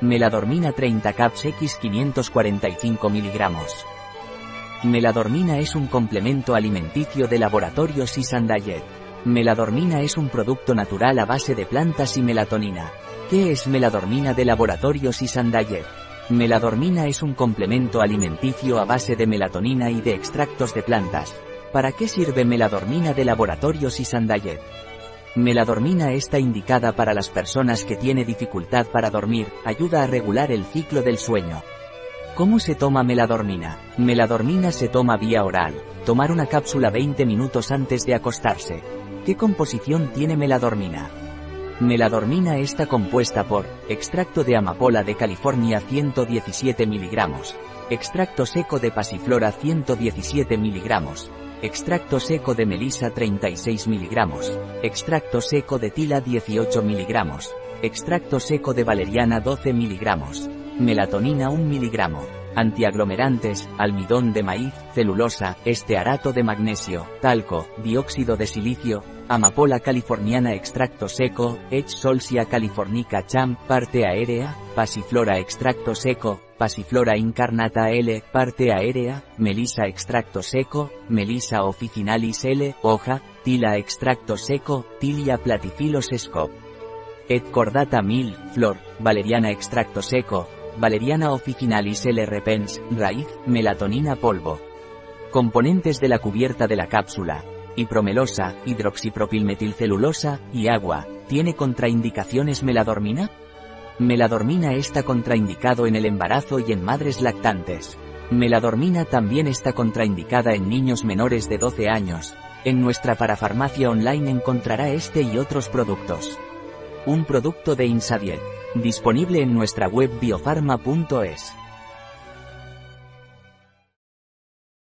Meladormina 30 caps X 545 mg. Meladormina es un complemento alimenticio de laboratorio Sisandayet. Meladormina es un producto natural a base de plantas y melatonina. ¿Qué es meladormina de laboratorio Sisandayet? Meladormina es un complemento alimenticio a base de melatonina y de extractos de plantas. ¿Para qué sirve meladormina de laboratorio Sisandayet? Meladormina está indicada para las personas que tiene dificultad para dormir, ayuda a regular el ciclo del sueño. ¿Cómo se toma meladormina? Meladormina se toma vía oral. Tomar una cápsula 20 minutos antes de acostarse. ¿Qué composición tiene meladormina? Meladormina está compuesta por extracto de amapola de California 117 mg, extracto seco de pasiflora 117 mg, extracto seco de melisa 36 mg, extracto seco de tila 18 mg, extracto seco de valeriana 12 mg, melatonina 1 mg, antiaglomerantes, almidón de maíz, celulosa, estearato de magnesio, talco, dióxido de silicio, amapola californiana extracto seco, H. solsia californica cham, parte aérea, pasiflora extracto seco, pasiflora incarnata L, parte aérea, melisa extracto seco, melisa officinalis L, hoja, tila extracto seco, tilia platyphilus scop. Et cordata mil, flor, valeriana extracto seco, valeriana officinalis L repens, raíz, melatonina polvo. Componentes de la cubierta de la cápsula. Hipromelosa, hidroxipropilmetilcelulosa, y agua. ¿Tiene contraindicaciones meladormina? Meladormina está contraindicado en el embarazo y en madres lactantes. Meladormina también está contraindicada en niños menores de 12 años. En nuestra parafarmacia online encontrará este y otros productos. Un producto de Insadiet. Disponible en nuestra web biofarma.es.